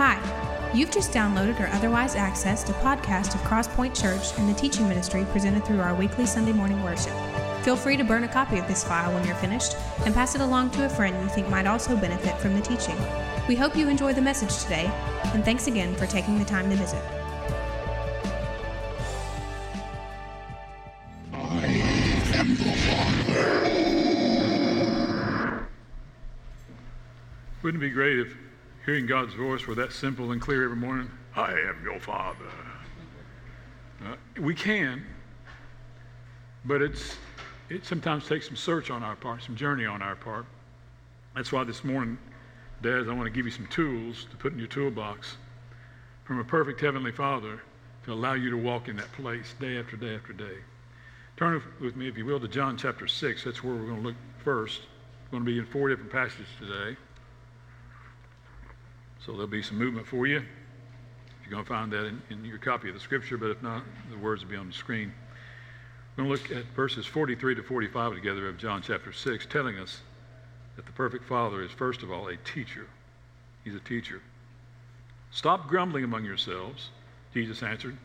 Hi, you've just downloaded or otherwise accessed a podcast of Crosspoint Church and the teaching ministry presented through our weekly Sunday morning worship. Feel free to burn a copy of this file when you're finished and pass it along to a friend you think might also benefit from the teaching. We hope you enjoy the message today, and thanks again for taking the time to visit. Wouldn't it be great if hearing God's voice were that simple and clear every morning? I am your Father. Uh, we can, but it's it sometimes takes some search on our part, some journey on our part. That's why this morning, Dads, I want to give you some tools to put in your toolbox from a perfect Heavenly Father to allow you to walk in that place day after day after day. Turn with me, if you will, to John chapter 6. That's where we're going to look first. We're going to be in four different passages today. So there'll be some movement for you. You're going to find that in, in your copy of the scripture, but if not, the words will be on the screen. We're going to look at verses 43 to 45 together of John chapter 6, telling us that the perfect Father is, first of all, a teacher. He's a teacher. Stop grumbling among yourselves, Jesus answered.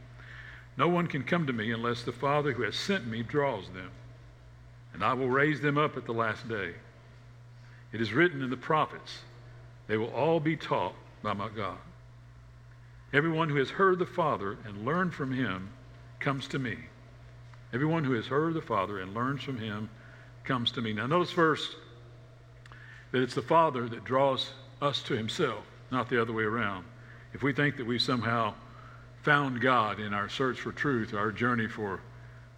No one can come to me unless the Father who has sent me draws them, and I will raise them up at the last day. It is written in the prophets, they will all be taught by my God. Everyone who has heard the Father and learned from him comes to me. Everyone who has heard the Father and learns from him comes to me. Now, notice first that it's the Father that draws us to himself, not the other way around. If we think that we somehow found God in our search for truth, our journey for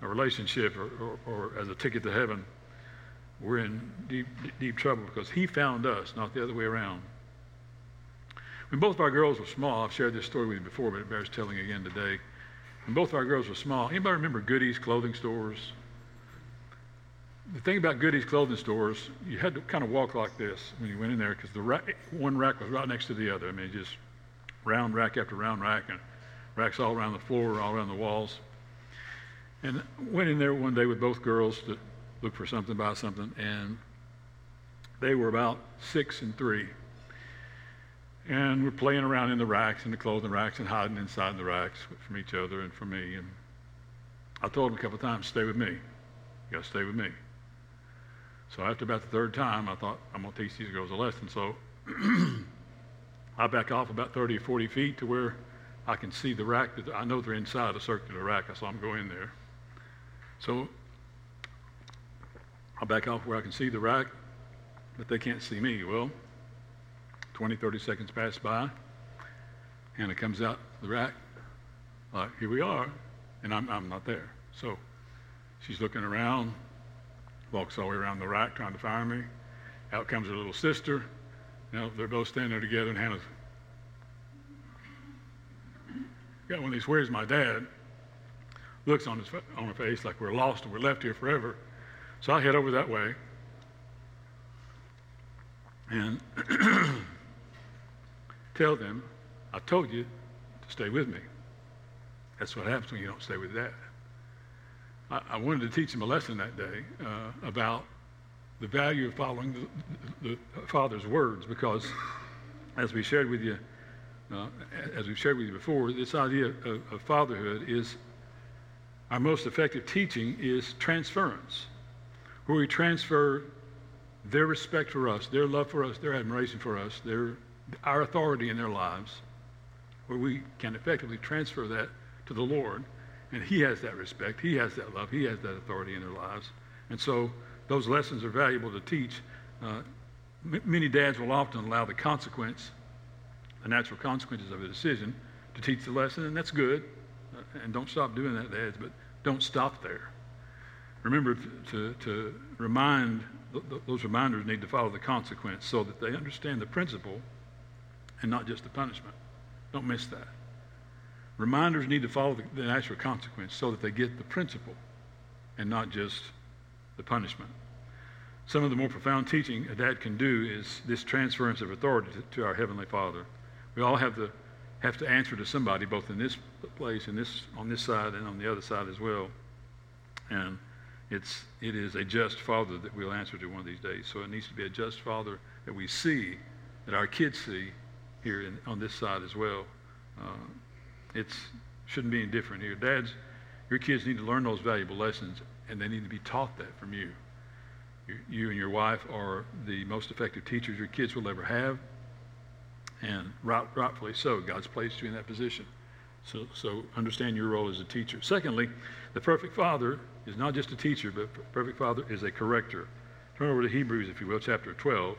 a relationship, or, or, or as a ticket to heaven, we're in deep, deep trouble because He found us, not the other way around. When both of our girls were small, I've shared this story with you before, but it bears telling again today. When both of our girls were small, anybody remember Goody's clothing stores? The thing about Goody's clothing stores, you had to kind of walk like this when you went in there because the rack, one rack was right next to the other. I mean, just round rack after round rack, and racks all around the floor, all around the walls. And went in there one day with both girls to look for something, buy something, and they were about six and three. And we're playing around in the racks, in the clothing racks, and hiding inside the racks from each other and from me. And I told them a couple of times, stay with me. You got to stay with me. So after about the third time, I thought, I'm going to teach these girls a lesson. So I back off about 30 or 40 feet to where I can see the rack. That I know they're inside a circular rack. I saw them go in there. So I back off where I can see the rack, but they can't see me. Well, 20, 30 seconds pass by. Hannah comes out the rack. Like, here we are. And I'm, I'm not there. So she's looking around, walks all the way around the rack trying to find me. Out comes her little sister. Know, they're both standing there together, and Hannah's got one of these, where's my dad? Looks on, his, on her face like we're lost and we're left here forever. So I head over that way. And tell them, I told you to stay with me. That's what happens when you don't stay with dad. I, I wanted to teach them a lesson that day uh, about the value of following the, the, the, Father's words because, as we shared with you, uh, as we've shared with you before, this idea of, of fatherhood is our most effective teaching is transference, where we transfer their respect for us, their love for us, their admiration for us, their our authority in their lives, where we can effectively transfer that to the Lord. And He has that respect, He has that love, He has that authority in their lives. And so those lessons are valuable to teach. Uh, m- many dads will often allow the consequence, the natural consequences of a decision, to teach the lesson, and that's good. Uh, and don't stop doing that, dads, but don't stop there. Remember to, to, to remind, th- th- those reminders need to follow the consequence so that they understand the principle and not just the punishment. Don't miss that. Reminders need to follow the, the natural consequence so that they get the principle and not just the punishment. Some of the more profound teaching a dad can do is this transference of authority to, to our Heavenly Father. We all have to have to answer to somebody, both in this place and this on this side and on the other side as well. And it's it is a just father that we'll answer to one of these days. So it needs to be a just father that we see, that our kids see, here in, on this side as well. Uh, it shouldn't be any different here. Dads, your kids need to learn those valuable lessons, and they need to be taught that from you. You, you and your wife are the most effective teachers your kids will ever have, and right, rightfully so. God's placed you in that position. So, so understand your role as a teacher. Secondly, the perfect father is not just a teacher, but perfect father is a corrector. Turn over to Hebrews, if you will, chapter 12.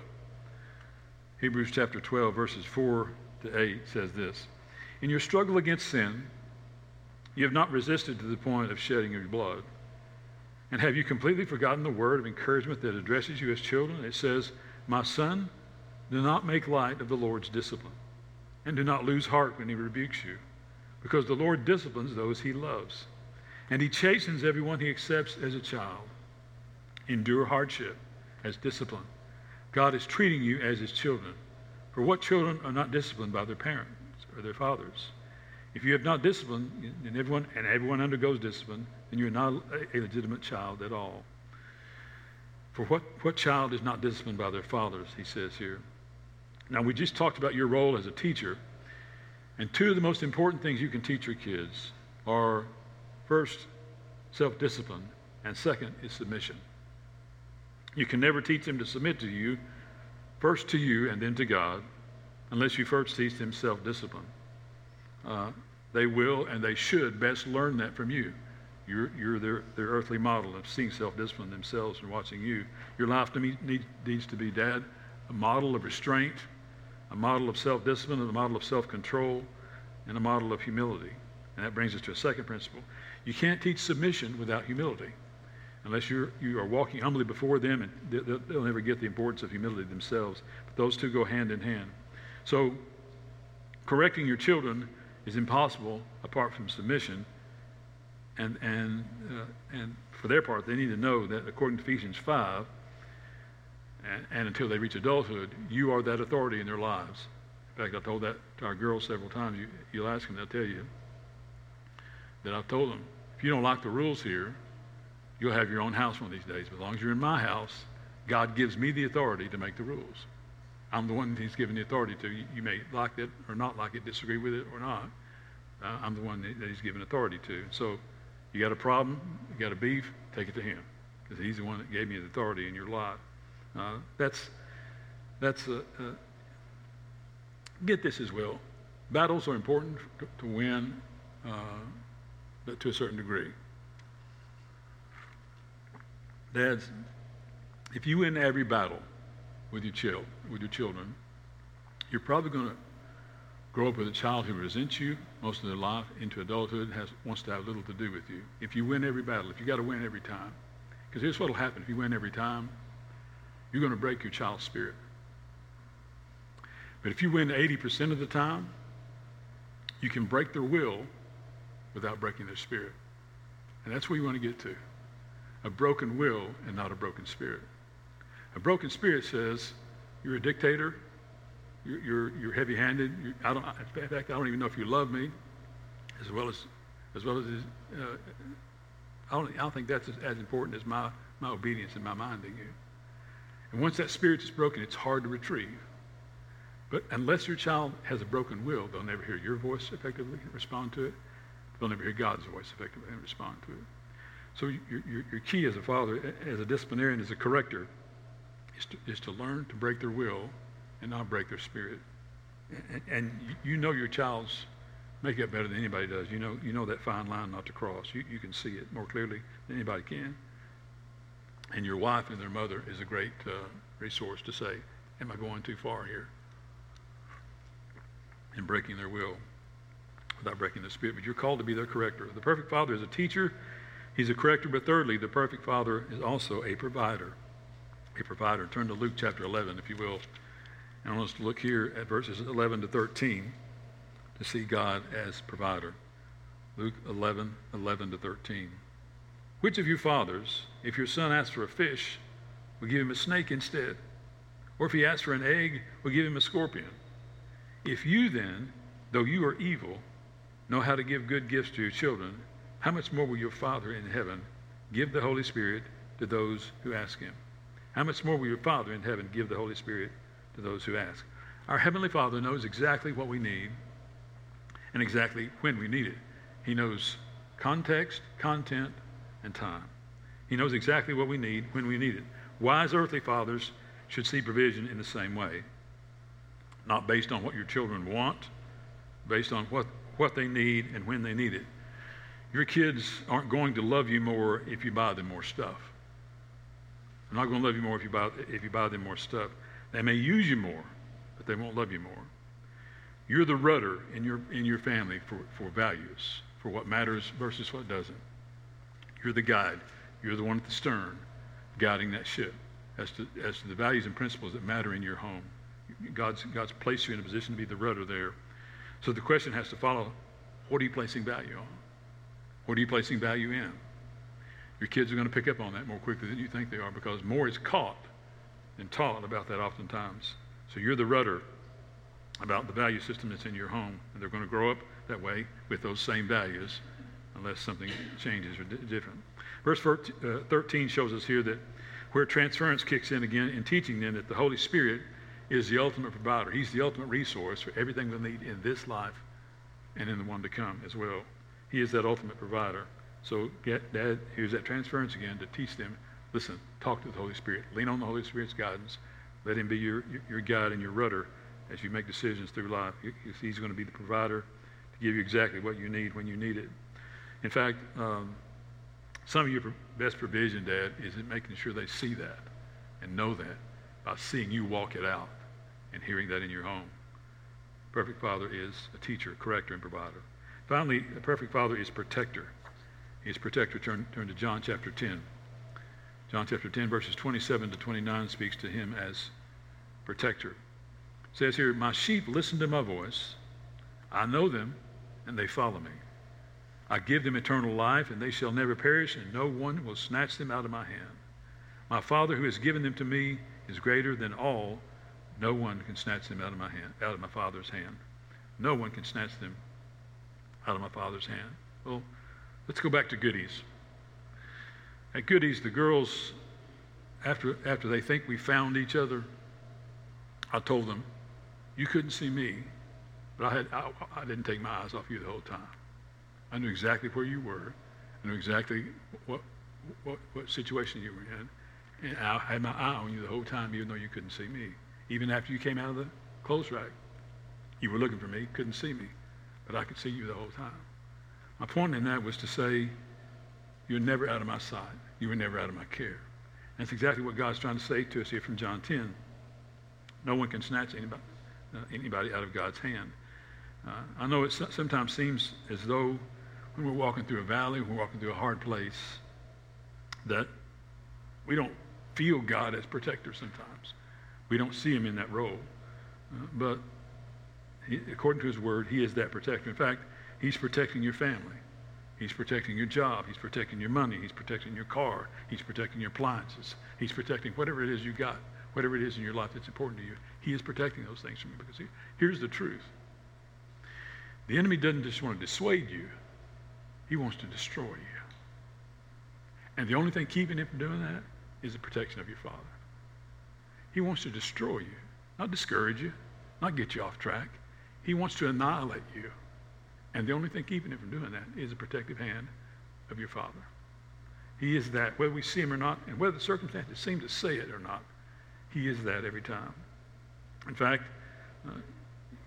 Hebrews chapter 12, verses 4 to 8 says this In your struggle against sin, you have not resisted to the point of shedding your blood. And have you completely forgotten the word of encouragement that addresses you as children? It says, My son, do not make light of the Lord's discipline, and do not lose heart when he rebukes you, because the Lord disciplines those he loves, and he chastens everyone he accepts as a child. Endure hardship as discipline. God is treating you as his children. For what children are not disciplined by their parents or their fathers? If you have not disciplined, and everyone, and everyone undergoes discipline, then you're not a legitimate child at all. For what, what child is not disciplined by their fathers, he says here. Now, we just talked about your role as a teacher, and two of the most important things you can teach your kids are first, self discipline, and second is submission. You can never teach them to submit to you, first to you and then to God, unless you first teach them self discipline. Uh, they will and they should best learn that from you. You're, you're their, their earthly model of seeing self discipline themselves and watching you. Your life to me need, needs to be, Dad, a model of restraint, a model of self discipline, and a model of self control, and a model of humility. And that brings us to a second principle. You can't teach submission without humility unless you're, you are walking humbly before them, and they'll, they'll never get the importance of humility themselves. But those two go hand in hand. So, correcting your children is impossible apart from submission. And, and, uh, and for their part, they need to know that according to Ephesians 5, and, and, until they reach adulthood, you are that authority in their lives. In fact, I've told that to our girls several times. You, you'll ask them, they'll tell you that I've told them, if you don't like the rules here, You'll have your own house one of these days. But as long as you're in my house, God gives me the authority to make the rules. I'm the one that He's given the authority to. You, may like it or not like it, disagree with it or not. Uh, I'm the one that He's given authority to. So you got a problem, you got a beef, take it to Him because He's the one that gave me the authority in your life. Uh, that's that's a, a, get this as well. Battles are important to, to win, uh, but to a certain degree. Dads, if you win every battle with your child, with your children, you're probably going to grow up with a child who resents you most of their life into adulthood has wants to have little to do with you. If you win every battle, if you got to win every time, because here's what will happen: if you win every time, you're going to break your child's spirit. But if you win 80% of the time, you can break their will without breaking their spirit. And that's where you want to get to a broken will and not a broken spirit. A broken spirit says, you're a dictator, you're, you're, you're heavy-handed. You're, I don't, in fact, I don't even know if you love me as well as, as well as, uh, I, don't, I don't think that's as, as important as my, my obedience and my minding you. And once that spirit is broken, it's hard to retrieve. But unless your child has a broken will, they'll never hear your voice effectively and respond to it. They'll never hear God's voice effectively and respond to it. So your, your, your, key as a father, as a disciplinarian, as a corrector, is to, is to learn to break their will and not break their spirit. And, and you know your child's makeup better than anybody does. You know, you know that fine line not to cross. You, you can see it more clearly than anybody can. And your wife and their mother is a great uh, resource to say, am I going too far here? In breaking their will without breaking the spirit. But you're called to be their corrector. The perfect father is a teacher He's a corrector, but thirdly, the perfect father is also a provider. A provider. Turn to Luke chapter 11, if you will. And want us to look here at verses 11 to 13 to see God as provider. Luke 11, 11 to 13. Which of you fathers, if your son asks for a fish, will give him a snake instead? Or if he asks for an egg, will give him a scorpion? If you then, though you are evil, know how to give good gifts to your children, how much more will your Father in heaven give the Holy Spirit to those who ask him? How much more will your Father in heaven give the Holy Spirit to those who ask? Our Heavenly Father knows exactly what we need and exactly when we need it. He knows context, content, and time. He knows exactly what we need when we need it. Wise earthly fathers should see provision in the same way, not based on what your children want, based on what, what they need and when they need it. Your kids aren't going to love you more if you buy them more stuff. They're not going to love you more if you buy, if you buy them more stuff. They may use you more, but they won't love you more. You're the rudder in your, in your family for, for values, for what matters versus what doesn't. You're the guide. You're the one at the stern guiding that ship as to, as to the values and principles that matter in your home. God's, God's placed you in a position to be the rudder there. So the question has to follow what are you placing value on? What are you placing value in? Your kids are going to pick up on that more quickly than you think they are because more is caught than taught about that oftentimes. So you're the rudder about the value system that's in your home, and they're going to grow up that way with those same values unless something changes or di- different. Verse uh, 13 shows us here that where transference kicks in again in teaching them that the Holy Spirit is the ultimate provider. He's the ultimate resource for everything we need in this life and in the one to come as well. He is that ultimate provider. So, get, Dad, here's that transference again to teach them. Listen, talk to the Holy Spirit. Lean on the Holy Spirit's guidance. Let Him be your, your guide and your rudder as you make decisions through life. He's going to be the provider to give you exactly what you need when you need it. In fact, um, some of your best provision, Dad, is in making sure they see that and know that by seeing you walk it out and hearing that in your home. Perfect Father is a teacher, corrector, and provider. Finally, the perfect Father is protector. He's protector. Turn, turn to John chapter 10. John chapter 10, verses 27 to 29 speaks to him as protector. It says here, My sheep listen to my voice. I know them, and they follow me. I give them eternal life, and they shall never perish, and no one will snatch them out of my hand. My Father who has given them to me is greater than all. No one can snatch them out of my hand, out of my Father's hand. No one can snatch them out of my Father's hand. Well, let's go back to Goody's. At Goody's, the girls, after, after they think we found each other, I told them, you couldn't see me, but I, had, I, I didn't take my eyes off you the whole time. I knew exactly where you were. I knew exactly what, what, what situation you were in. And I had my eye on you the whole time, even though you couldn't see me. Even after you came out of the clothes rack, you were looking for me, couldn't see me, but I could see you the whole time. My point in that was to say, you're never out of my sight. You were never out of my care. And that's exactly what God's trying to say to us here from John 10. No one can snatch anybody, uh, anybody out of God's hand. Uh, I know it sometimes seems as though when we're walking through a valley, when we're walking through a hard place, that we don't feel God as protector sometimes. We don't see him in that role. Uh, but according to his word, he is that protector. In fact, he's protecting your family. He's protecting your job. He's protecting your money. He's protecting your car. He's protecting your appliances. He's protecting whatever it is you got, whatever it is in your life that's important to you. He is protecting those things from you because he, here's the truth. The enemy doesn't just want to dissuade you, he wants to destroy you. And the only thing keeping him from doing that is the protection of your Father. He wants to destroy you, not discourage you, not get you off track. He wants to annihilate you. And the only thing keeping him from doing that is the protective hand of your Father. He is that, whether we see him or not, and whether the circumstances seem to say it or not, he is that every time. In fact, uh,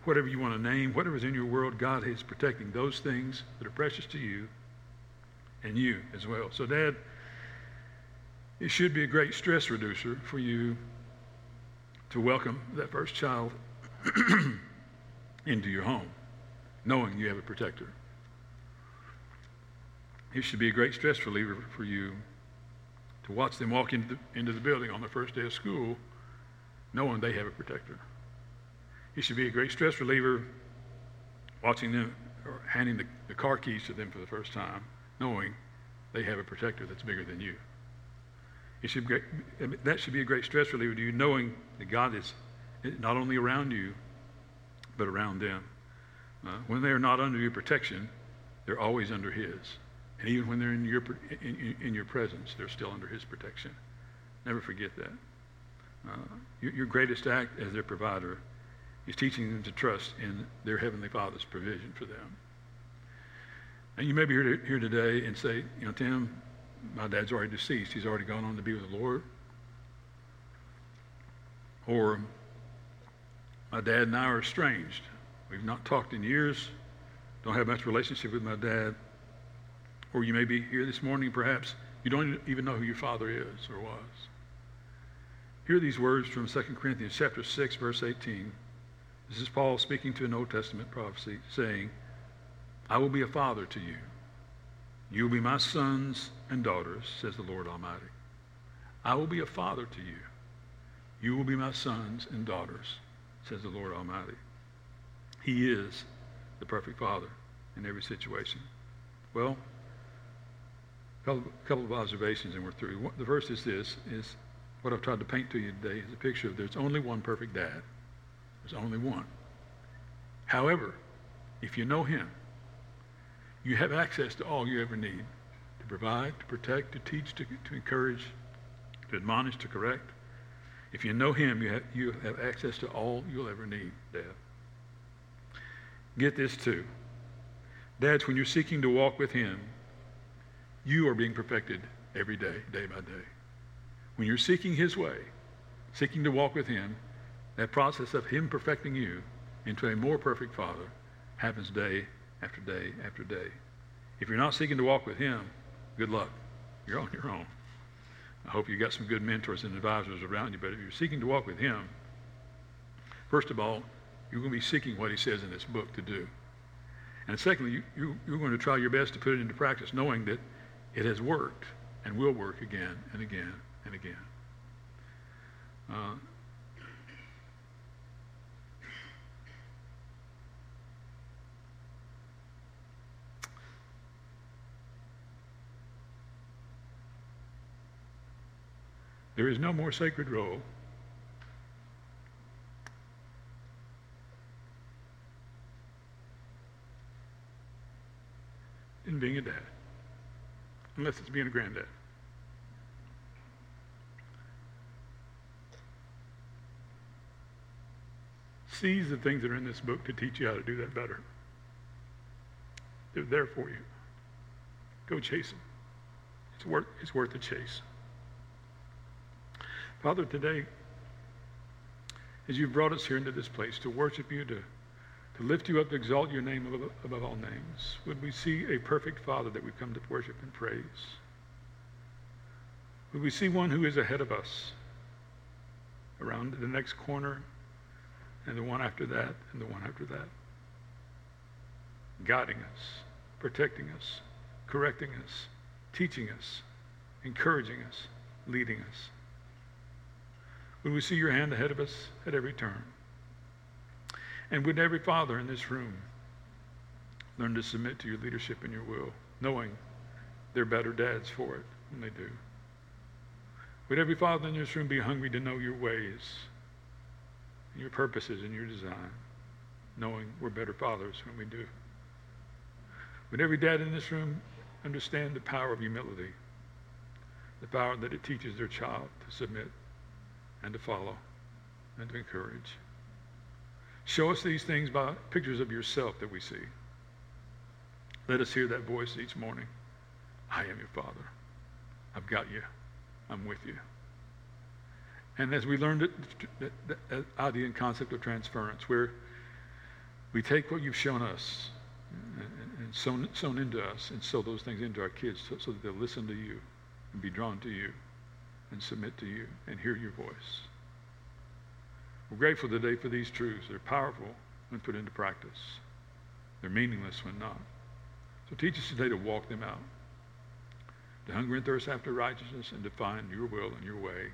whatever you want to name, whatever's in your world, God is protecting those things that are precious to you and you as well. So, Dad, it should be a great stress reducer for you to welcome that first child into your home, knowing you have a protector. It should be a great stress reliever for you to watch them walk into the, into the building on the first day of school, knowing they have a protector. It should be a great stress reliever watching them or handing the, the car keys to them for the first time, knowing they have a protector that's bigger than you. It should be, that should be a great stress reliever to you, knowing that God is not only around you, but around them. Uh, when they are not under your protection, they're always under His. And even when they're in your, in, in your presence, they're still under His protection. Never forget that. Uh, your, your greatest act as their provider is teaching them to trust in their Heavenly Father's provision for them. And you may be here, here today and say, you know, Tim, my dad's already deceased. He's already gone on to be with the Lord. Or my dad and I are estranged. We've not talked in years. Don't have much relationship with my dad. Or you may be here this morning, perhaps you don't even know who your father is or was. Hear these words from 2 Corinthians chapter 6, verse 18. This is Paul speaking to an Old Testament prophecy, saying, I will be a father to you. You will be my sons and daughters, says the Lord Almighty. I will be a father to you. You will be my sons and daughters, says the Lord Almighty. He is the perfect father in every situation. Well, a couple, couple of observations and we're through. The first is this, is what I've tried to paint to you today is a picture of there's only one perfect dad. There's only one. However, if you know him, you have access to all you ever need to provide, to protect, to teach, to, to encourage, to admonish, to correct. If you know him, you have, you have access to all you'll ever need, Dad. Get this too. Dads, when you're seeking to walk with him, you are being perfected every day, day by day. When you're seeking his way, seeking to walk with him, that process of him perfecting you into a more perfect father happens day after day after day. If you're not seeking to walk with him, good luck. You're on your own. I hope you've got some good mentors and advisors around you, but if you're seeking to walk with him, first of all, you're going to be seeking what he says in this book to do. And secondly, you, you, you're going to try your best to put it into practice, knowing that it has worked and will work again and again and again. Uh, there is no more sacred role in being a dad, unless it's being a granddad. Seize the things that are in this book to teach you how to do that better. They're there for you. Go chase them. It's worth, it's worth the chase. Father, today, as you've brought us here into this place to worship you, to, to lift you up, to exalt your name above, above all names, would we see a perfect Father that we come to worship and praise? Would we see one who is ahead of us around the next corner and the one after that and the one after that? Guiding us, protecting us, correcting us, teaching us, encouraging us, leading us. Would we see your hand ahead of us at every turn? And would every father in this room learn to submit to your leadership and your will, knowing they're better dads for it than they do? Would every father in this room be hungry to know your ways, and your purposes, and your design, knowing we're better fathers when we do? Would every dad in this room understand the power of humility, the power that it teaches their child to submit and to follow and to encourage. Show us these things by pictures of yourself that we see. Let us hear that voice each morning. I am your Father. I've got you. I'm with you. And as we learned it, the, the idea and concept of transference, where we take what you've shown us and, and sown, sown into us and sow those things into our kids so, so that they'll listen to you and be drawn to you and submit to you and hear your voice. We're grateful today for these truths. They're powerful when put into practice. They're meaningless when not. So teach us today to walk them out, to hunger and thirst after righteousness and to find your will and your way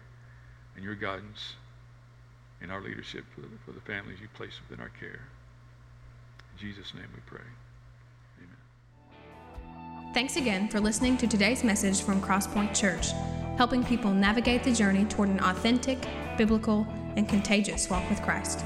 and your guidance in our leadership for the, for the families you place within our care. In Jesus' name we pray. Thanks again for listening to today's message from Crosspoint Church helping people navigate the journey toward an authentic, biblical, and contagious walk with Christ.